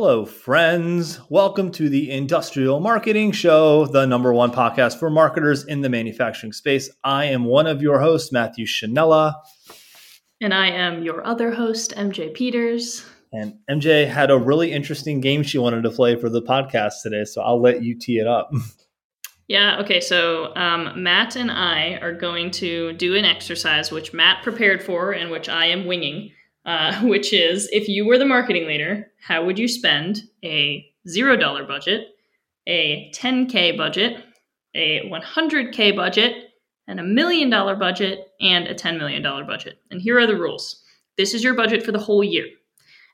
Hello, friends. Welcome to the Industrial Marketing Show, the number one podcast for marketers in the manufacturing space. I am one of your hosts, Matthew Chanella. And I am your other host, MJ Peters. And MJ had a really interesting game she wanted to play for the podcast today, so I'll let you tee it up. Yeah, okay, so um, Matt and I are going to do an exercise which Matt prepared for and which I am winging uh, which is if you were the marketing leader, how would you spend a $0 budget, a 10K budget, a 100K budget, and a million dollar budget, and a $10 million budget? And here are the rules this is your budget for the whole year.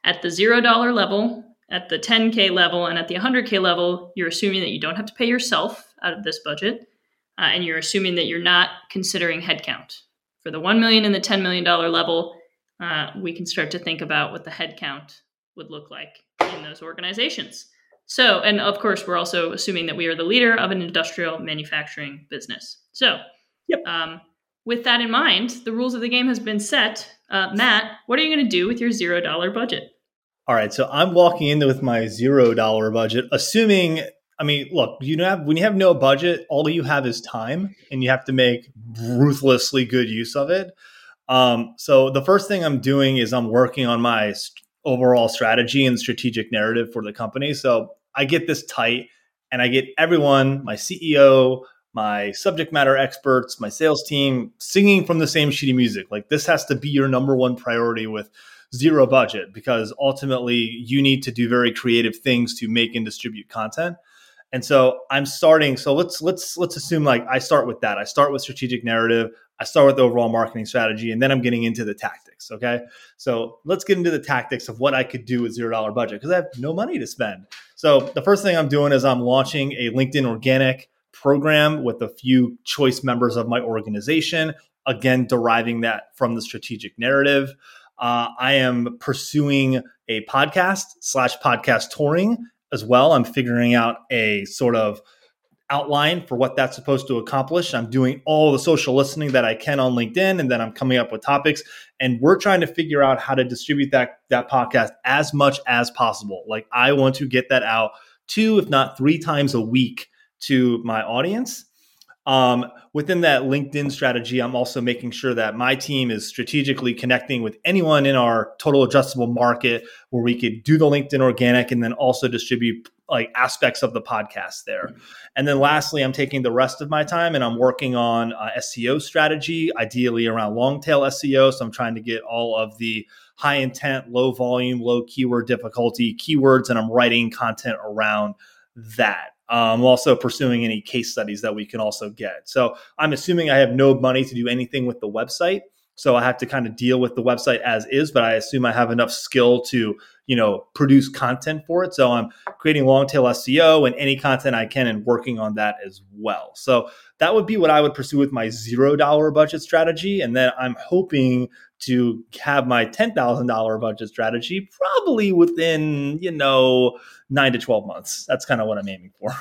At the $0 level, at the 10K level, and at the 100K level, you're assuming that you don't have to pay yourself out of this budget, uh, and you're assuming that you're not considering headcount. For the 1 million and the $10 million level, uh, we can start to think about what the headcount would look like in those organizations. So, and of course, we're also assuming that we are the leader of an industrial manufacturing business. So, yep. Um, with that in mind, the rules of the game has been set. Uh, Matt, what are you going to do with your zero dollar budget? All right, so I'm walking in with my zero dollar budget, assuming. I mean, look, you have when you have no budget, all you have is time, and you have to make ruthlessly good use of it. Um, so the first thing I'm doing is I'm working on my st- overall strategy and strategic narrative for the company. So I get this tight and I get everyone, my CEO, my subject matter experts, my sales team singing from the same of music. Like this has to be your number one priority with zero budget because ultimately you need to do very creative things to make and distribute content. And so I'm starting. So let's let's let's assume like I start with that. I start with strategic narrative. I start with the overall marketing strategy, and then I'm getting into the tactics. Okay, so let's get into the tactics of what I could do with zero dollar budget because I have no money to spend. So the first thing I'm doing is I'm launching a LinkedIn organic program with a few choice members of my organization. Again, deriving that from the strategic narrative. Uh, I am pursuing a podcast slash podcast touring as well. I'm figuring out a sort of outline for what that's supposed to accomplish. I'm doing all the social listening that I can on LinkedIn and then I'm coming up with topics and we're trying to figure out how to distribute that that podcast as much as possible. Like I want to get that out two if not three times a week to my audience. Um, within that LinkedIn strategy, I'm also making sure that my team is strategically connecting with anyone in our total addressable market where we could do the LinkedIn organic and then also distribute like aspects of the podcast there. And then lastly, I'm taking the rest of my time and I'm working on uh, SEO strategy, ideally around long tail SEO. So I'm trying to get all of the high intent, low volume, low keyword difficulty keywords, and I'm writing content around that. I'm um, also pursuing any case studies that we can also get. So I'm assuming I have no money to do anything with the website. So I have to kind of deal with the website as is, but I assume I have enough skill to, you know, produce content for it. So I'm creating long tail SEO and any content I can and working on that as well. So that would be what I would pursue with my zero dollar budget strategy. And then I'm hoping to have my $10,000 budget strategy probably within, you know, nine to 12 months. That's kind of what I'm aiming for.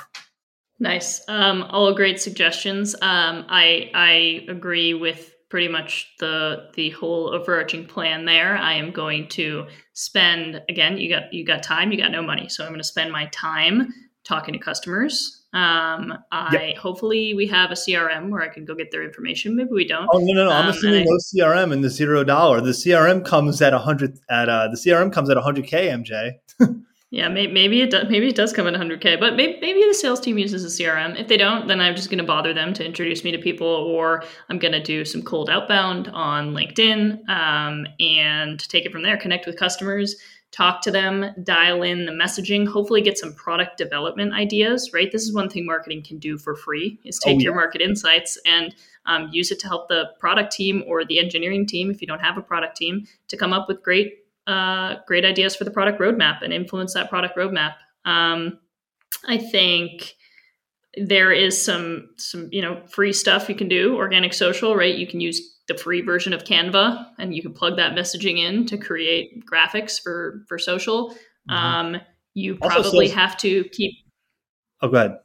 Nice. Um, all great suggestions. Um, I, I agree with pretty much the the whole overarching plan there. I am going to spend again. You got you got time. You got no money, so I'm going to spend my time talking to customers. Um, I yep. hopefully we have a CRM where I can go get their information. Maybe we don't. Oh no no no! I'm um, assuming I, no CRM in the zero dollar. The CRM comes at a hundred at uh the CRM comes at hundred k MJ. Yeah, maybe, maybe it does. Maybe it does come at 100k, but maybe, maybe the sales team uses a CRM. If they don't, then I'm just going to bother them to introduce me to people, or I'm going to do some cold outbound on LinkedIn um, and take it from there. Connect with customers, talk to them, dial in the messaging. Hopefully, get some product development ideas. Right, this is one thing marketing can do for free: is take oh, yeah. your market insights and um, use it to help the product team or the engineering team, if you don't have a product team, to come up with great uh, great ideas for the product roadmap and influence that product roadmap. Um, I think there is some some you know free stuff you can do organic social right? You can use the free version of canva and you can plug that messaging in to create graphics for for social. Mm-hmm. um, you probably have to keep oh go ahead.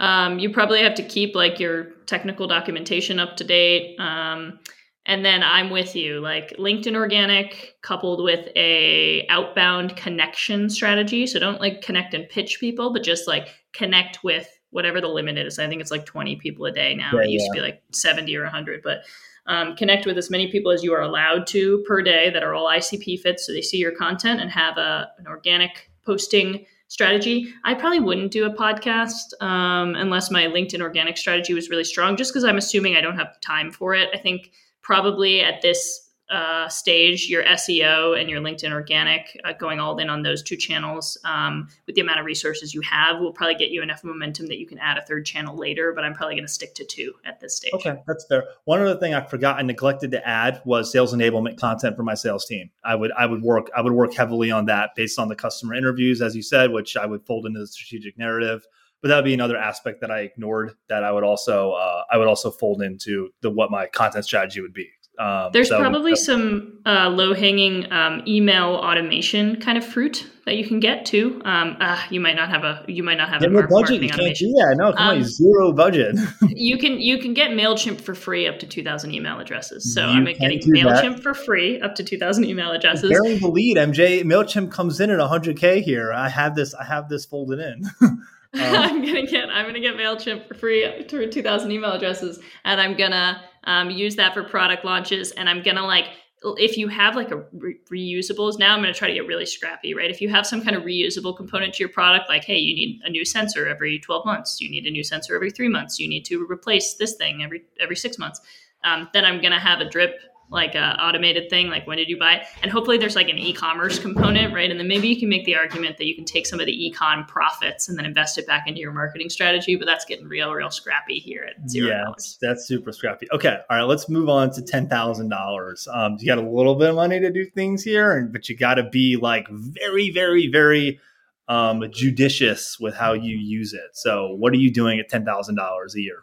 Um, you probably have to keep like your technical documentation up to date. Um, and then I'm with you. Like LinkedIn organic coupled with a outbound connection strategy. So don't like connect and pitch people, but just like connect with whatever the limit is. I think it's like 20 people a day now. Yeah, it used yeah. to be like 70 or 100, but um, connect with as many people as you are allowed to per day that are all ICP fits so they see your content and have a, an organic posting strategy. I probably wouldn't do a podcast um, unless my LinkedIn organic strategy was really strong, just because I'm assuming I don't have time for it. I think probably at this uh, stage, your SEO and your LinkedIn organic, uh, going all in on those two channels um, with the amount of resources you have will probably get you enough momentum that you can add a third channel later. But I'm probably going to stick to two at this stage. Okay, that's fair. One other thing I forgot I neglected to add was sales enablement content for my sales team. I would I would work I would work heavily on that based on the customer interviews, as you said, which I would fold into the strategic narrative but that would be another aspect that I ignored that I would also uh, I would also fold into the what my content strategy would be. Um, There's so, probably some uh, low hanging um, email automation kind of fruit that you can get too. Um, uh, you might not have a you might not have a mar- budget. You can't automation. do that. No, come on, um, zero budget. you can you can get Mailchimp for free up to two thousand email addresses. So you I'm getting Mailchimp that. for free up to two thousand email addresses. Bearing the lead, MJ. Mailchimp comes in at 100k here. I have this. I have this folded in. Um, I'm gonna get I'm gonna get Mailchimp for free to 2,000 email addresses, and I'm gonna um, use that for product launches, and I'm gonna like if you have like a re- reusables now i'm going to try to get really scrappy right? If you have some kind of reusable component to your product like hey you need a new sensor every 12 months you need a new sensor every three months you need to replace this thing every every six months um, then i'm going to have a drip like a automated thing like when did you buy it? And hopefully there's like an e-commerce component right and then maybe you can make the argument that you can take some of the econ profits and then invest it back into your marketing strategy but that's getting real real scrappy here at zero yeah that's super scrappy. Okay all right let's move on to $10000 um, you got a little bit of money to do things here and but you got to be like very very very um, judicious with how you use it. So what are you doing at $10000 a year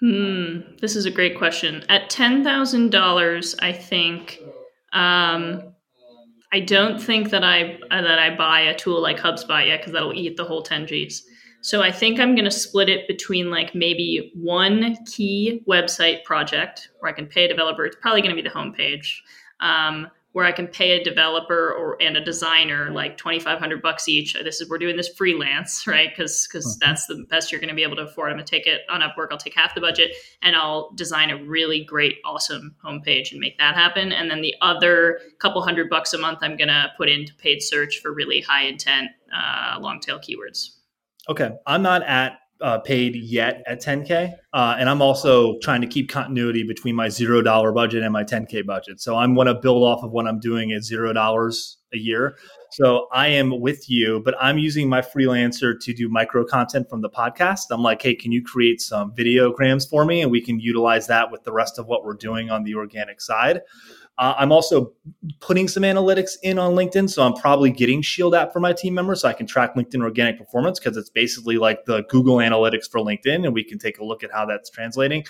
Hmm, this is a great question. At ten thousand dollars, I think um, I don't think that I uh, that I buy a tool like HubSpot yet because that'll eat the whole ten Gs. So I think I'm going to split it between like maybe one key website project where I can pay a developer. It's probably going to be the homepage. Um, where I can pay a developer or and a designer like twenty five hundred bucks each. This is we're doing this freelance, right? Because because mm-hmm. that's the best you're going to be able to afford. I'm going to take it on Upwork. I'll take half the budget and I'll design a really great, awesome homepage and make that happen. And then the other couple hundred bucks a month, I'm going to put into paid search for really high intent, uh, long tail keywords. Okay, I'm not at uh, paid yet at 10K. Uh, and I'm also trying to keep continuity between my zero dollar budget and my 10K budget. So I'm going to build off of what I'm doing at zero dollars a year. So I am with you, but I'm using my freelancer to do micro content from the podcast. I'm like, hey, can you create some videograms for me? And we can utilize that with the rest of what we're doing on the organic side. Uh, I'm also putting some analytics in on LinkedIn. So I'm probably getting Shield app for my team members so I can track LinkedIn organic performance because it's basically like the Google Analytics for LinkedIn. And we can take a look at how that's translating.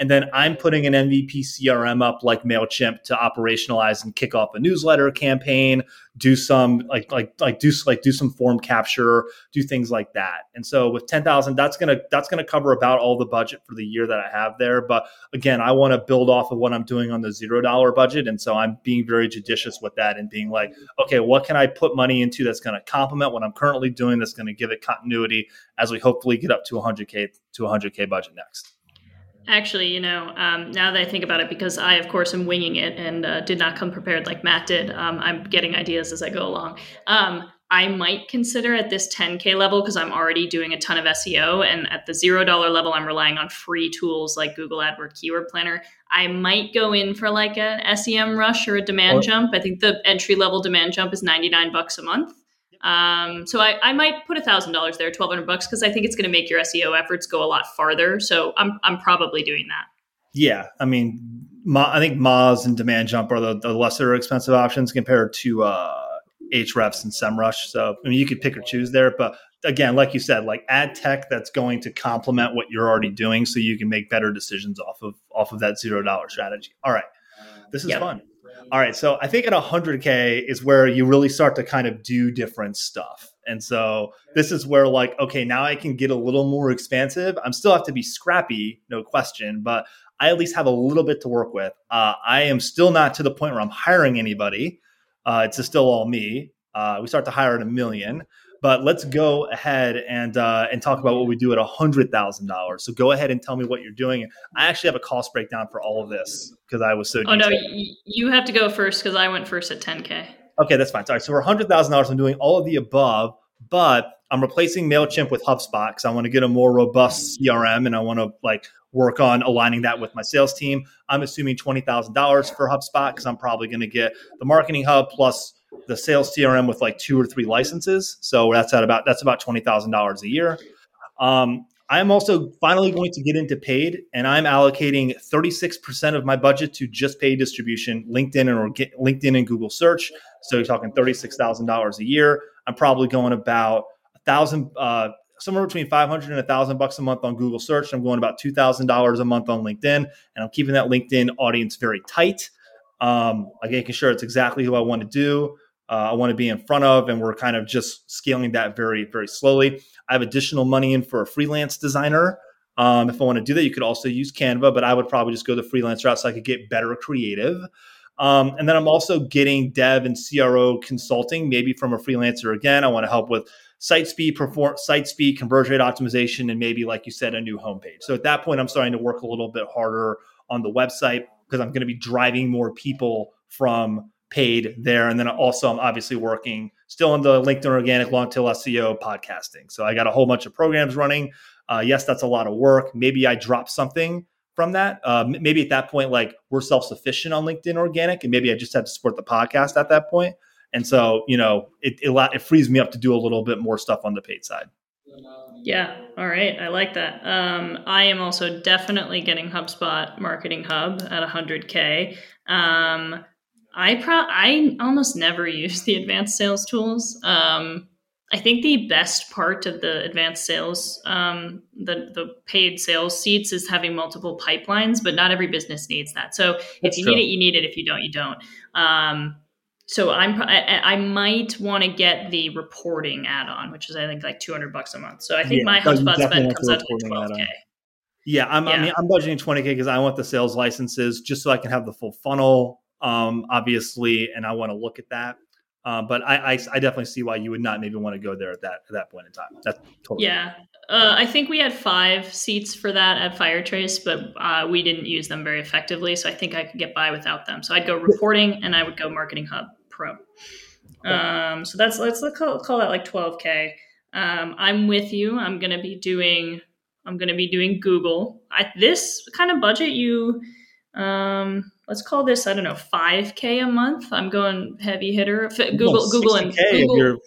And then I'm putting an MVP CRM up like MailChimp to operationalize and kick off a newsletter campaign, do some like like like do like do some form capture, do things like that. And so with 10,000 that's going to that's going to cover about all the budget for the year that I have there, but again, I want to build off of what I'm doing on the $0 budget and so I'm being very judicious with that and being like, okay, what can I put money into that's going to complement what I'm currently doing that's going to give it continuity as we hopefully get up to 100k to 100k budget next. Actually, you know, um, now that I think about it, because I, of course, am winging it and uh, did not come prepared like Matt did, um, I'm getting ideas as I go along. Um, I might consider at this 10K level because I'm already doing a ton of SEO. And at the $0 level, I'm relying on free tools like Google AdWords Keyword Planner. I might go in for like a SEMrush or a demand or- jump. I think the entry level DemandJump is 99 bucks a month. Um, so I, I might put a thousand dollars there, twelve hundred bucks, because I think it's going to make your SEO efforts go a lot farther. So I'm I'm probably doing that. Yeah, I mean, Ma, I think Moz and DemandJump are the, the lesser expensive options compared to uh, Ahrefs and SEMrush. So I mean, you could pick or choose there, but again, like you said, like add tech that's going to complement what you're already doing, so you can make better decisions off of off of that zero dollar strategy. All right, this is yep. fun. All right. So I think at 100K is where you really start to kind of do different stuff. And so this is where, like, okay, now I can get a little more expansive. I'm still have to be scrappy, no question, but I at least have a little bit to work with. Uh, I am still not to the point where I'm hiring anybody. Uh, it's still all me. Uh, we start to hire at a million, but let's go ahead and uh, and talk about what we do at hundred thousand dollars. So go ahead and tell me what you're doing. I actually have a cost breakdown for all of this because I was so. Oh detailed. no, you have to go first because I went first at 10k. Okay, that's fine. Sorry. So for hundred thousand dollars, I'm doing all of the above, but I'm replacing Mailchimp with HubSpot because I want to get a more robust CRM and I want to like work on aligning that with my sales team. I'm assuming twenty thousand dollars for HubSpot because I'm probably going to get the Marketing Hub plus the sales CRM with like two or three licenses. So that's at about that's about twenty thousand dollars a year. Um, I'm also finally going to get into paid, and I'm allocating 36% of my budget to just paid distribution, LinkedIn and LinkedIn and Google search. So you're talking $36,000 a year. I'm probably going about a thousand, uh, somewhere between 500 and a thousand bucks a month on Google search. I'm going about $2,000 a month on LinkedIn, and I'm keeping that LinkedIn audience very tight. Um, like making sure it's exactly who I want to do uh, I want to be in front of, and we're kind of just scaling that very, very slowly. I have additional money in for a freelance designer. Um, if I want to do that, you could also use Canva, but I would probably just go the freelance route so I could get better creative. Um, and then I'm also getting dev and CRO consulting, maybe from a freelancer again. I want to help with site speed, perform site speed, conversion rate optimization, and maybe, like you said, a new homepage. So at that point, I'm starting to work a little bit harder on the website because I'm going to be driving more people from paid there. And then also, I'm obviously working still on the LinkedIn Organic Long Tail SEO podcasting. So I got a whole bunch of programs running. Uh, yes, that's a lot of work. Maybe I drop something from that. Uh, maybe at that point, like we're self sufficient on LinkedIn Organic, and maybe I just have to support the podcast at that point. And so, you know, it, it, it frees me up to do a little bit more stuff on the paid side. Yeah. All right. I like that. Um, I am also definitely getting HubSpot Marketing Hub at 100K. Um, I pro I almost never use the advanced sales tools. Um, I think the best part of the advanced sales, um, the the paid sales seats, is having multiple pipelines. But not every business needs that. So That's if you true. need it, you need it. If you don't, you don't. Um, so I'm I, I might want to get the reporting add-on, which is I think like 200 bucks a month. So I think yeah, my HubSpot spend comes out to 12k. Yeah, I'm, yeah. I mean, I'm budgeting 20k because I want the sales licenses just so I can have the full funnel um, obviously, and I want to look at that. Uh, but I, I, I, definitely see why you would not maybe want to go there at that at that point in time. That's totally yeah. Uh, I think we had five seats for that at Firetrace, but uh, we didn't use them very effectively. So I think I could get by without them. So I'd go reporting and I would go Marketing Hub Pro. Um, so that's let's, call, call that like 12k. Um, I'm with you. I'm going to be doing I'm to be doing Google. At this kind of budget, you um, let's call this I don't know 5k a month. I'm going heavy hitter. Google Google and Google,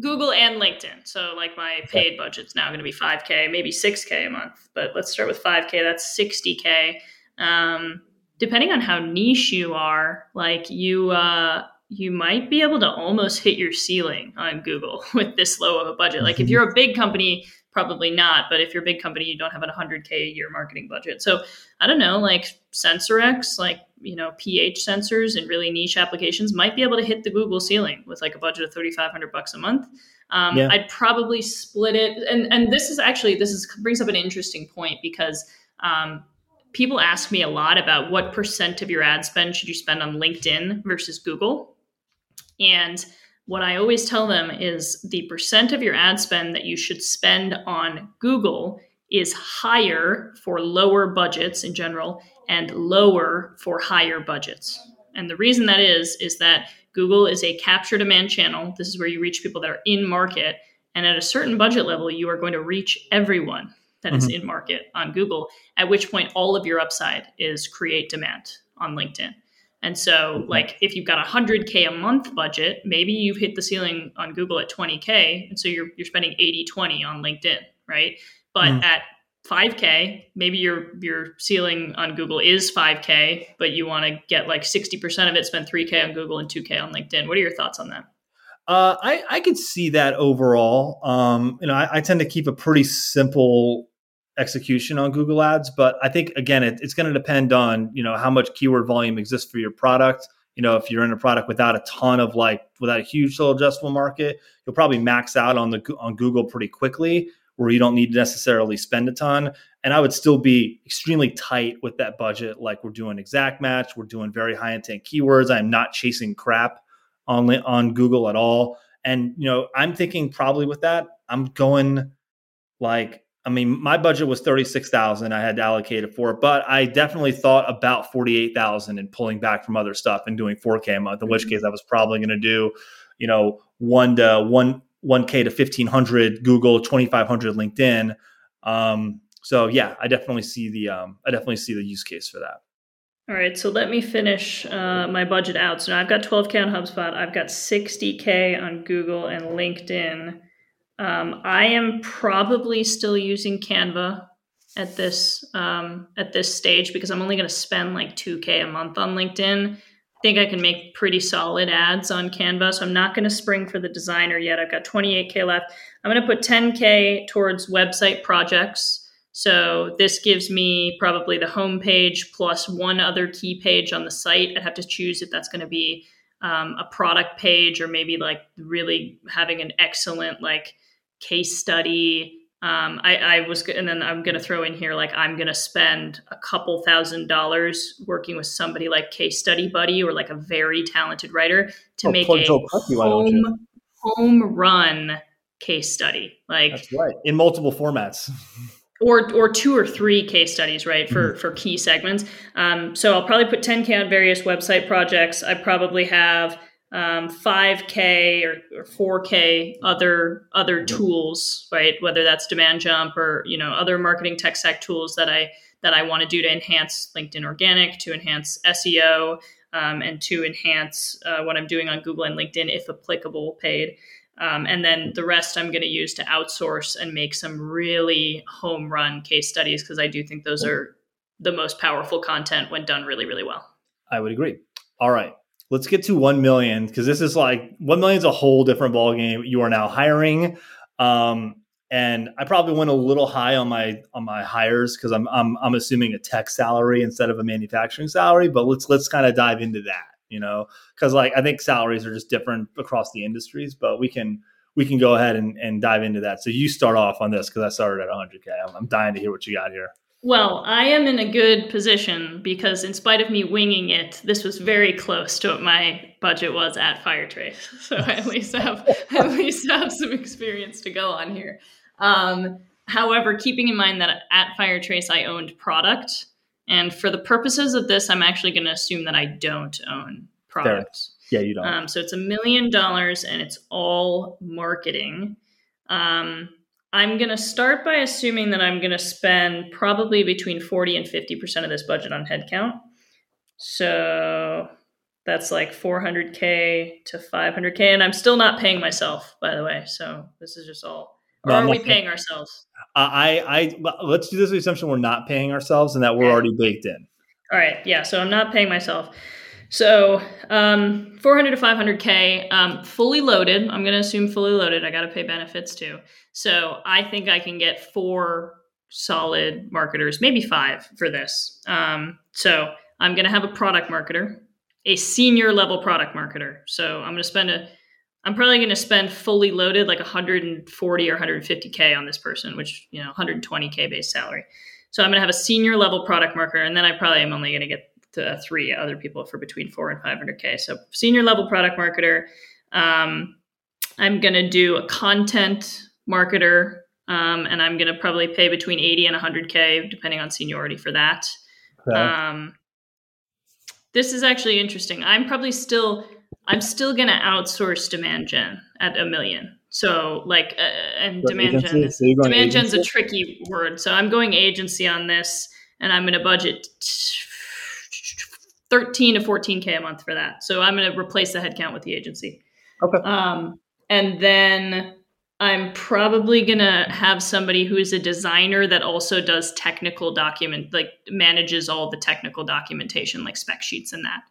Google and LinkedIn. So like my paid budget's now going to be 5k, maybe 6k a month. But let's start with 5k. That's 60k. Um, depending on how niche you are, like you uh, you might be able to almost hit your ceiling on Google with this low of a budget. Like if mm-hmm. you're a big company, probably not. But if you're a big company, you don't have a 100k a year marketing budget. So I don't know, like SensorX, like you know pH sensors and really niche applications might be able to hit the Google ceiling with like a budget of 3,500 bucks a month. Um, yeah. I'd probably split it, and and this is actually this is brings up an interesting point because. Um, people ask me a lot about what percent of your ad spend should you spend on LinkedIn versus Google. And what I always tell them is the percent of your ad spend that you should spend on Google is higher for lower budgets in general and lower for higher budgets. And the reason that is, is that Google is a capture demand channel. This is where you reach people that are in market. And at a certain budget level, you are going to reach everyone that mm-hmm. is in market on Google, at which point all of your upside is create demand on LinkedIn. And so, mm-hmm. like, if you've got a hundred k a month budget, maybe you've hit the ceiling on Google at 20k, and so you're you're spending 80 20 on LinkedIn, right? But mm. at 5k, maybe your your ceiling on Google is 5k, but you want to get like 60% of it, spend 3k on Google and 2k on LinkedIn. What are your thoughts on that? Uh, I I could see that overall. Um, you know, I, I tend to keep a pretty simple execution on Google Ads. But I think again, it, it's going to depend on you know how much keyword volume exists for your product. You know, if you're in a product without a ton of like without a huge total addressable market, you'll probably max out on the on Google pretty quickly. where you don't need to necessarily spend a ton. And I would still be extremely tight with that budget. Like we're doing exact match, we're doing very high intent keywords. I'm not chasing crap on on Google at all. And you know, I'm thinking probably with that, I'm going like I mean, my budget was thirty six thousand. I had allocated for it, but I definitely thought about forty eight thousand and pulling back from other stuff and doing four K a month. In which mm-hmm. case, I was probably going to do, you know, one to one one K to fifteen hundred Google, twenty five hundred LinkedIn. Um, so yeah, I definitely see the um, I definitely see the use case for that. All right, so let me finish uh, my budget out. So now I've got 12K on HubSpot, I've got 60K on Google and LinkedIn. Um, I am probably still using Canva at this um, at this stage because I'm only going to spend like 2K a month on LinkedIn. I think I can make pretty solid ads on Canva, so I'm not going to spring for the designer yet. I've got 28K left. I'm going to put 10K towards website projects. So this gives me probably the home page plus one other key page on the site. I'd have to choose if that's going to be um, a product page or maybe like really having an excellent like case study. Um, I, I was, and then I'm going to throw in here like I'm going to spend a couple thousand dollars working with somebody like Case Study Buddy or like a very talented writer to oh, make a home, home run case study. Like that's right in multiple formats. or or two or three case studies, right, for mm-hmm. for key segments. Um, so I'll probably put 10k on various website projects. I probably have um, 5k or, or 4k other other tools, right? Whether that's DemandJump or you know other marketing tech stack tools that I that I want to do to enhance LinkedIn organic, to enhance SEO, um, and to enhance uh, what I'm doing on Google and LinkedIn, if applicable, paid. Um, and then the rest I'm going to use to outsource and make some really home run case studies because I do think those are the most powerful content when done really, really well. I would agree. All right. Let's get to 1 million because this is like 1 million is a whole different ball game You are now hiring. Um, and I probably went a little high on my on my hires because I'm, I'm I'm assuming a tech salary instead of a manufacturing salary. But let's let's kind of dive into that you know, because like I think salaries are just different across the industries, but we can we can go ahead and, and dive into that. So you start off on this because I started at 100k. I'm, I'm dying to hear what you got here. Well, I am in a good position because, in spite of me winging it, this was very close to what my budget was at Firetrace. So I at least have at least have some experience to go on here. Um, however, keeping in mind that at Firetrace I owned product, and for the purposes of this, I'm actually going to assume that I don't own products. Yeah, you don't. Um, so it's a million dollars and it's all marketing. Um, I'm going to start by assuming that I'm going to spend probably between 40 and 50% of this budget on headcount. So that's like 400K to 500K. And I'm still not paying myself, by the way. So this is just all. Or are we paying ourselves? I, I, let's do this assumption we're not paying ourselves and that we're already baked in. All right. Yeah. So I'm not paying myself. So um, 400 to 500K, um, fully loaded. I'm going to assume fully loaded. I got to pay benefits too. So I think I can get four solid marketers, maybe five for this. Um, so I'm going to have a product marketer, a senior level product marketer. So I'm going to spend a I'm probably going to spend fully loaded like 140 or 150k on this person, which you know 120k base salary. So I'm going to have a senior level product marketer, and then I probably am only going to get to three other people for between four and 500k. So senior level product marketer. Um, I'm going to do a content marketer, um, and I'm going to probably pay between 80 and 100k depending on seniority for that. Okay. Um, this is actually interesting. I'm probably still I'm still going to outsource demand gen at a million. So like, uh, and demand gen, is, so demand gen's a tricky word. So I'm going agency on this and I'm going to budget 13 to 14K a month for that. So I'm going to replace the headcount with the agency. Okay. Um, and then I'm probably going to have somebody who is a designer that also does technical document, like manages all the technical documentation, like spec sheets and that.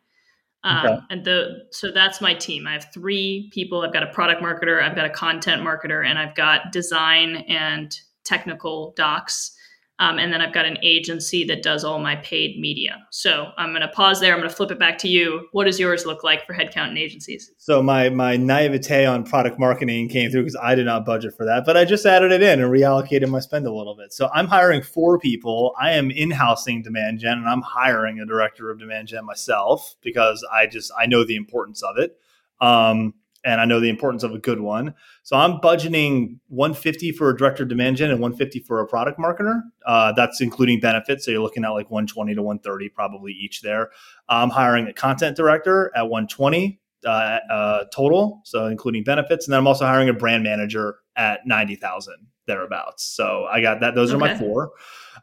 Um, okay. And the so that's my team. I have three people. I've got a product marketer, I've got a content marketer, and I've got design and technical docs. Um, and then I've got an agency that does all my paid media. So I'm going to pause there. I'm going to flip it back to you. What does yours look like for headcount and agencies? So my my naivete on product marketing came through because I did not budget for that, but I just added it in and reallocated my spend a little bit. So I'm hiring four people. I am in-housing demand gen, and I'm hiring a director of demand gen myself because I just I know the importance of it. Um, and I know the importance of a good one. So I'm budgeting 150 for a director of demand gen and 150 for a product marketer. Uh, that's including benefits. So you're looking at like 120 to 130 probably each there. I'm hiring a content director at 120 uh, uh, total, so including benefits, and then I'm also hiring a brand manager at 90,000 thereabouts. So I got that. Those okay. are my four.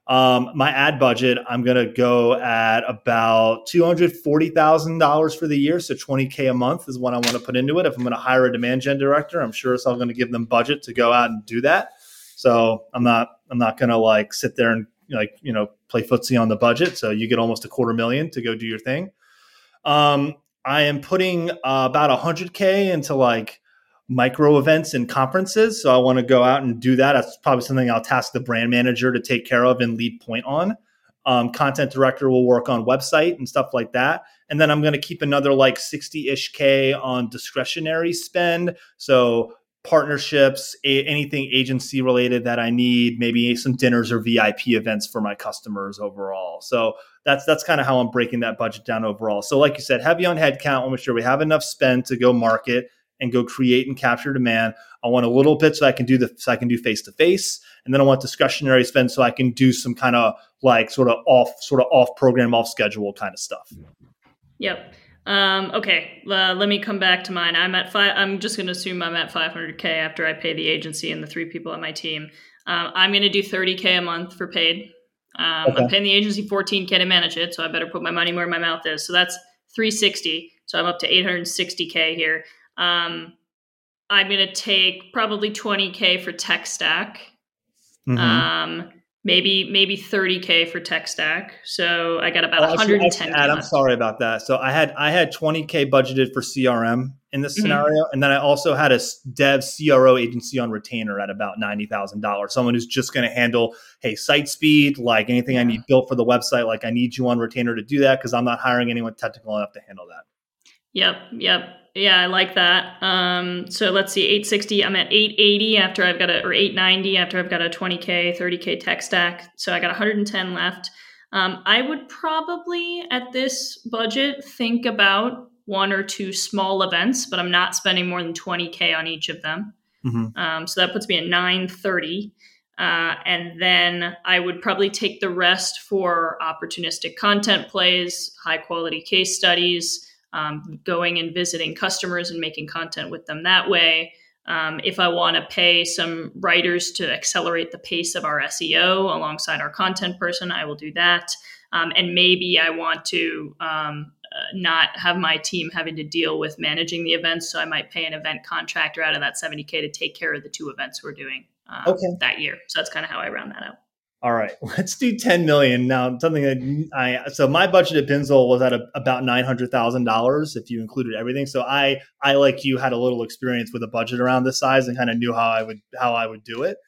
Um, my ad budget, I'm going to go at about $240,000 for the year. So 20K a month is what I want to put into it. If I'm going to hire a demand gen director, I'm sure it's I'm going to give them budget to go out and do that. So I'm not, I'm not going to like sit there and like, you know, play footsie on the budget. So you get almost a quarter million to go do your thing. Um, I am putting uh, about 100K into like, micro events and conferences. So I want to go out and do that. That's probably something I'll task the brand manager to take care of and lead point on. Um, content director will work on website and stuff like that. And then I'm going to keep another like 60 ish K on discretionary spend. So partnerships, a- anything agency related that I need, maybe some dinners or VIP events for my customers overall. So that's that's kind of how I'm breaking that budget down overall. So like you said, heavy on headcount. I'll make sure we have enough spend to go market and go create and capture demand. I want a little bit so I can do the so I can do face to face, and then I want discretionary spend so I can do some kind of like sort of off sort of off program, off schedule kind of stuff. Yep. Um, okay, uh, let me come back to mine. I'm at five. I'm just going to assume I'm at 500k after I pay the agency and the three people on my team. Um, I'm going to do 30k a month for paid. Um, okay. I'm paying the agency 14k to manage it, so I better put my money where my mouth is. So that's 360. So I'm up to 860k here. Um, I'm going to take probably 20k for tech stack. Mm-hmm. Um, maybe maybe 30k for tech stack. So I got about oh, 110. Add, I'm sorry about that. So I had I had 20k budgeted for CRM in this mm-hmm. scenario, and then I also had a dev CRO agency on retainer at about ninety thousand dollars. Someone who's just going to handle hey site speed, like anything yeah. I need built for the website. Like I need you on retainer to do that because I'm not hiring anyone technical enough to handle that. Yep, yep. Yeah, I like that. Um, so let's see, 860. I'm at 880 after I've got a, or 890 after I've got a 20K, 30K tech stack. So I got 110 left. Um, I would probably at this budget think about one or two small events, but I'm not spending more than 20K on each of them. Mm-hmm. Um, so that puts me at 930. Uh, and then I would probably take the rest for opportunistic content plays, high quality case studies, um, going and visiting customers and making content with them that way. Um, if I want to pay some writers to accelerate the pace of our SEO alongside our content person, I will do that. Um, and maybe I want to um, uh, not have my team having to deal with managing the events. So I might pay an event contractor out of that 70K to take care of the two events we're doing um, okay. that year. So that's kind of how I round that out. All right, let's do 10 million now. Something that I so my budget at Binzel was at a, about nine hundred thousand dollars if you included everything. So I I like you had a little experience with a budget around this size and kind of knew how I would how I would do it.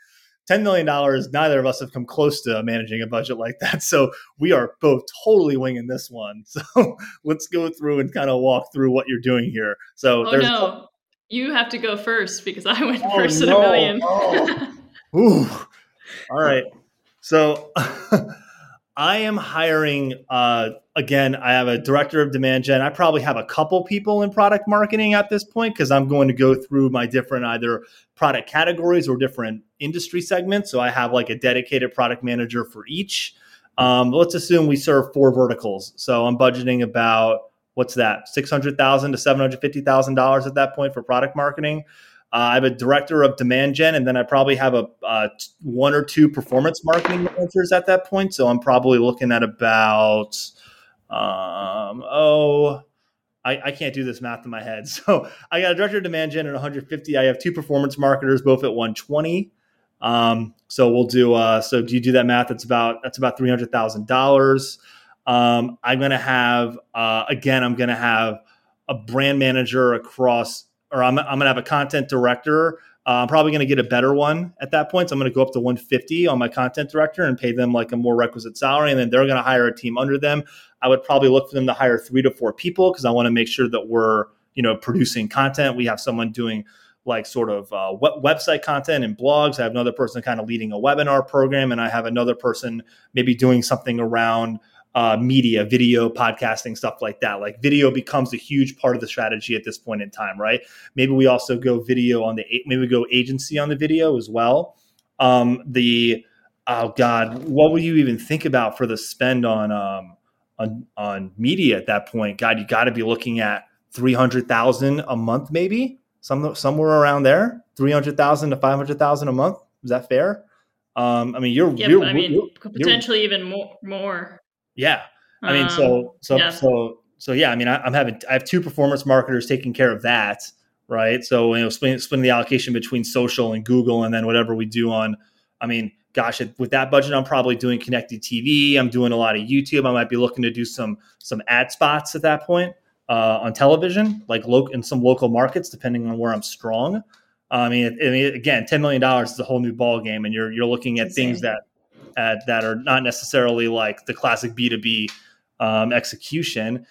$10 million, neither of us have come close to managing a budget like that. So we are both totally winging this one. So let's go through and kind of walk through what you're doing here. So oh, there's no. You have to go first because I went oh, first no. at a million. oh. Ooh. All right. So I am hiring uh, again. I have a director of demand gen. I probably have a couple people in product marketing at this point because I'm going to go through my different either product categories or different industry segments. So I have like a dedicated product manager for each. Um, let's assume we serve four verticals. So I'm budgeting about what's that, six hundred thousand to seven hundred fifty thousand dollars at that point for product marketing. Uh, I have a director of demand gen, and then I probably have a one or two performance marketing managers at that point. So I'm probably looking at about um, oh, I, I, can't do this math in my head. So I got a director of demand gen at 150. I have two performance marketers, both at 120. Um, so we'll do. Uh, so do you do that math? That's about that's about three hundred thousand um, dollars. I'm to have uh, again. I'm to have a brand manager across or I'm, I'm going to have a content director Uh, I'm probably going to get a better one at that point. So I'm going to go up to 150 on my content director and pay them like a more requisite salary, and then they're going to hire a team under them. I would probably look for them to hire three to four people because I want to make sure that we're you know producing content. We have someone doing like sort of uh, web- website content and blogs. I have another person kind of leading a webinar program, and I have another person maybe doing something around uh, media, video, podcasting, stuff like that. Like video becomes a huge part of the strategy at this point in time, right? Maybe we also go video on the maybe we go agency on the video as well. Um, the oh god, what would you even think about for the spend on um, on on media at that point? God, you got to be looking at three hundred thousand a month, maybe some somewhere around there, three hundred thousand to five hundred thousand a month. Is that fair? Um, I mean, you're, yeah, you're I mean, you're, potentially even more. More. Yeah. I mean, so so yeah. so so yeah. I mean, I, am having I have two performance marketers taking care of that, right? So you know, splitting, splitting the allocation between social and Google, and then whatever we do on. I mean, gosh, with that budget, I'm probably doing connected TV. I'm doing a lot of YouTube. I might be looking to do some some ad spots at that point uh, on television, like local in some local markets, depending on where I'm strong. I mean, I mean, again, ten million dollars is a whole new ball game, and you're you're looking at things that uh, that are not necessarily like the classic B two B um, execution.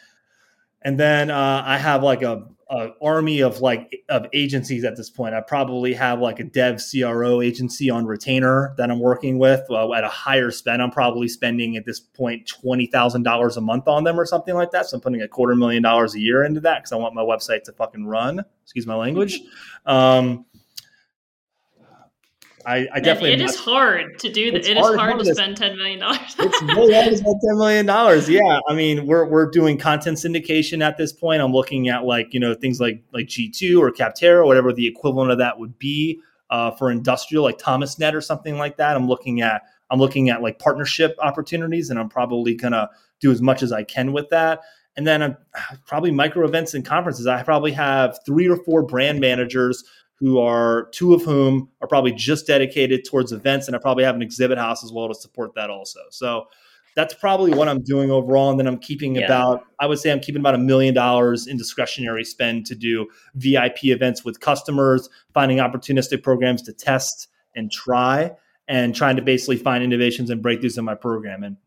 And then uh, I have like a, a, army of like of agencies at this point. I probably have like a dev CRO agency on retainer that I'm working with uh, at a higher spend. I'm probably spending at this point twenty thousand dollars a month on them or something like that. So I'm putting a quarter million dollars a year into that because I want my website to fucking run. Excuse my language. Um, I, I definitely. it is hard to do that. It is hard, hard to spend ten million dollars. it's really hard to spend ten million dollars. Yeah, I mean, we're we're doing content syndication at this point. I'm looking at like you know things like like G2 or Capterra, whatever the equivalent of that would be uh, for industrial, like ThomasNet or something like that. I'm looking at I'm looking at like partnership opportunities, and I'm probably gonna do as much as I can with that. And then I'm probably micro events and conferences. I probably have three or four brand managers who are two of whom are probably just dedicated towards events, and I probably have an exhibit house as well to support that also. So that's probably what I'm doing overall. And then I'm keeping yeah. about, I would say I'm keeping about a million dollars in discretionary spend to do VIP events with customers, finding opportunistic programs to test and try, and trying to basically find innovations and breakthroughs in my program. And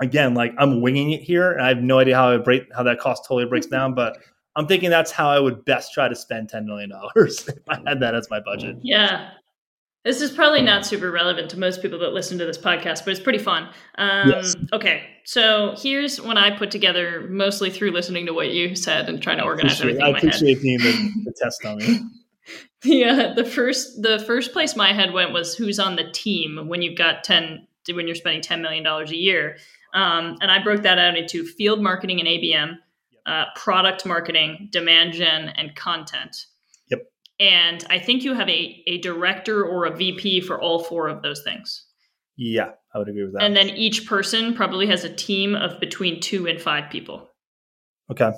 again, like I'm winging it here. And I have no idea how I break how that cost totally breaks down, but I'm thinking that's how I would best try to spend $10 million if I had that as my budget. Yeah. This is probably not super relevant to most people that listen to this podcast, but it's pretty fun. Um, yes. Okay, so here's what I put together, mostly through listening to what you said and trying to organize everything. I appreciate being the, the test on me. Yeah, the first the first place my head went was who's on the team when you've got ten when you're spending ten million dollars a year, um, and I broke that out into field marketing and ABM, uh, product marketing, demand gen, and content. Yep. And I think you have a, a director or a VP for all four of those things. Yeah, I would agree with that. And then each person probably has a team of between two and five people. Okay.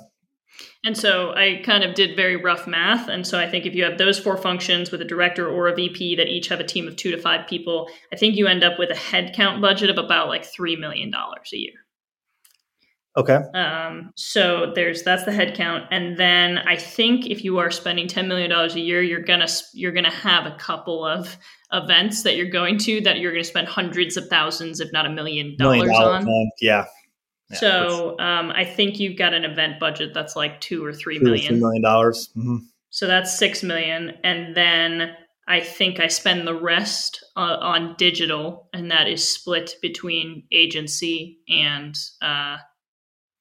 And so I kind of did very rough math. And so I think if you have those four functions with a director or a VP that each have a team of two to five people, I think you end up with a headcount budget of about like $3 million a year. Okay. Um, so there's that's the headcount, and then I think if you are spending ten million dollars a year, you're gonna you're gonna have a couple of events that you're going to that you're gonna spend hundreds of thousands, if not a million dollars on. Yeah. yeah. so um, I think you've got an event budget that's like two or three two million. Or three million dollars. Mm-hmm. So that's six million, and then I think I spend the rest uh, on digital, and that is split between agency and uh,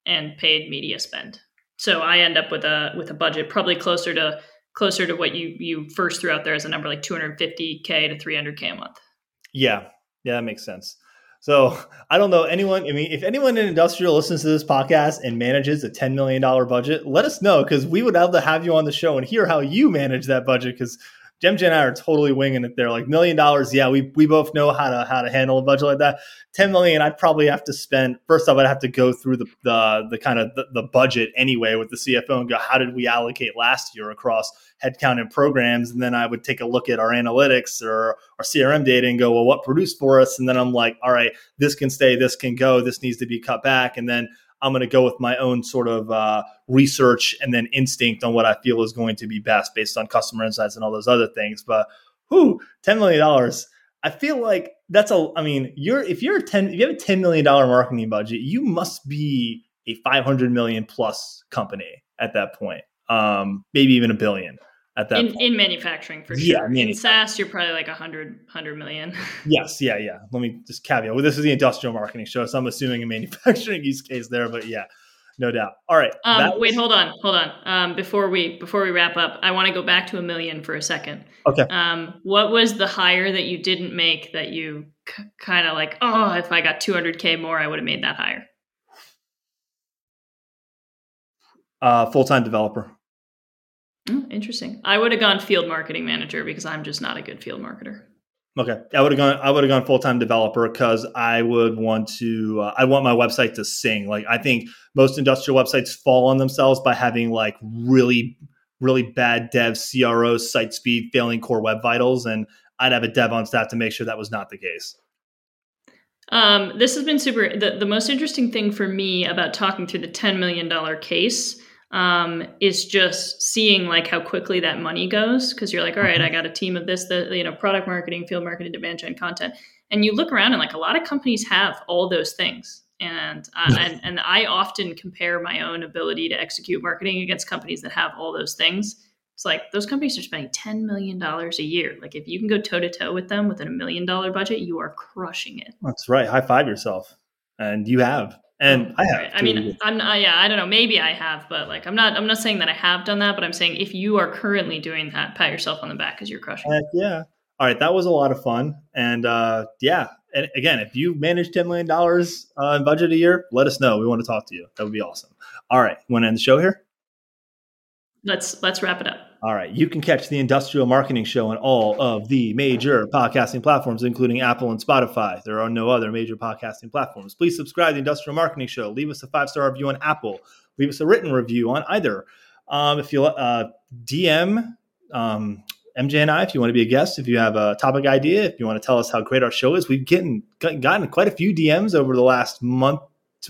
and paid media spend. So I end up with a with a budget probably closer to closer to what you you first threw out there as a number like 250k to 300k a month. Yeah. Yeah, that makes sense. So I don't know anyone. I mean, if anyone in industrial listens to this podcast and manages a $10 million budget, let us know because we would love to have you on the show and hear how you manage that budget because MJ and I are totally winging it there. Like million dollars, yeah, we we both know how to how to handle a budget like that. Ten million, I'd probably have to spend. First off, I'd have to go through the the, the kind of the, the budget anyway with the CFO and go, how did we allocate last year across headcount and programs? And then I would take a look at our analytics or our CRM data and go, well, what produced for us? And then I'm like, all right, this can stay, this can go, this needs to be cut back. And then I'm going to go with my own sort of uh, research and then instinct on what I feel is going to be best based on customer insights and all those other things. But who, $10 million. I feel like that's a, I mean, you're, if you're 10, if you have a $10 million marketing budget, you must be a 500 million plus company at that point. Um, maybe even a billion at that in, point. in manufacturing for Yeah, sure. In. SaaS, you're probably like 100, 100 million. Yes, yeah, yeah. Let me just caveat. Well, this is the industrial marketing show, so I'm assuming a manufacturing use case there, but yeah, no doubt. All right. Um, wait, hold on, hold on. Um, before we before we wrap up, I want to go back to a million for a second. Okay. Um, what was the hire that you didn't make that you k- kind of like? Oh, if I got 200k more, I would have made that hire. Uh, full time developer. Oh, interesting. I would have gone field marketing manager because I'm just not a good field marketer. Okay, I would have gone. I would have gone full time developer because I would want to. Uh, I want my website to sing. Like I think most industrial websites fall on themselves by having like really, really bad dev CRO site speed, failing core web vitals, and I'd have a dev on staff to make sure that was not the case. Um, this has been super. The, the most interesting thing for me about talking through the $10 million case um, is just seeing like how quickly that money goes. Cause you're like, all right, I got a team of this, the, you know, product marketing, field marketing, demand gen content. And you look around and like a lot of companies have all those things. And, uh, and, and I often compare my own ability to execute marketing against companies that have all those things. It's like those companies are spending $10 million a year. Like if you can go toe to toe with them within a million dollar budget, you are crushing it. That's right. High five yourself, and you have, and I have. Right. I mean, I'm not, yeah, I don't know. Maybe I have, but like, I'm not, I'm not saying that I have done that, but I'm saying if you are currently doing that, pat yourself on the back because you're crushing. it. Heck yeah. All right, that was a lot of fun, and uh, yeah. And again, if you manage ten million dollars uh, in budget a year, let us know. We want to talk to you. That would be awesome. All right, want to end the show here? Let's, let's wrap it up. All right, you can catch the Industrial Marketing Show on all of the major podcasting platforms, including Apple and Spotify. There are no other major podcasting platforms. Please subscribe to the Industrial Marketing Show. Leave us a five star review on Apple. Leave us a written review on either. Um, if you uh, DM um, MJ and I, if you want to be a guest, if you have a topic idea, if you want to tell us how great our show is, we've getting, gotten quite a few DMs over the last month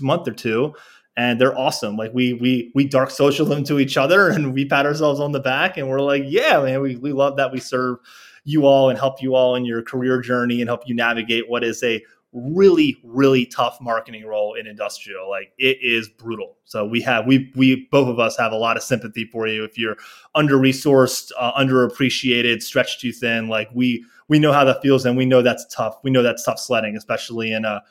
month or two and they're awesome. Like we we we dark social them to each other, and we pat ourselves on the back, and we're like, yeah, man, we we love that we serve you all and help you all in your career journey and help you navigate what is a really really tough marketing role in industrial. Like it is brutal. So we have we we both of us have a lot of sympathy for you if you're under resourced uh, underappreciated stretched too thin. Like we we know how that feels and we know that's tough. We know that's tough sledding especially in a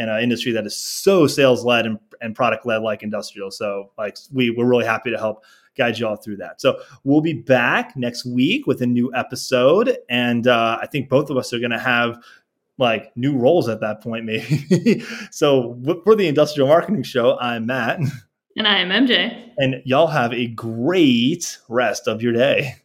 in an industry that is so sales led and, and product led like industrial. So like we we're really happy to help guide you all through that. So we'll be back next week with a new episode, and uh, I think both of us are going to have like new roles at that point, maybe. so for the industrial marketing show, I'm Matt, And I am MJ. and y'all have a great rest of your day.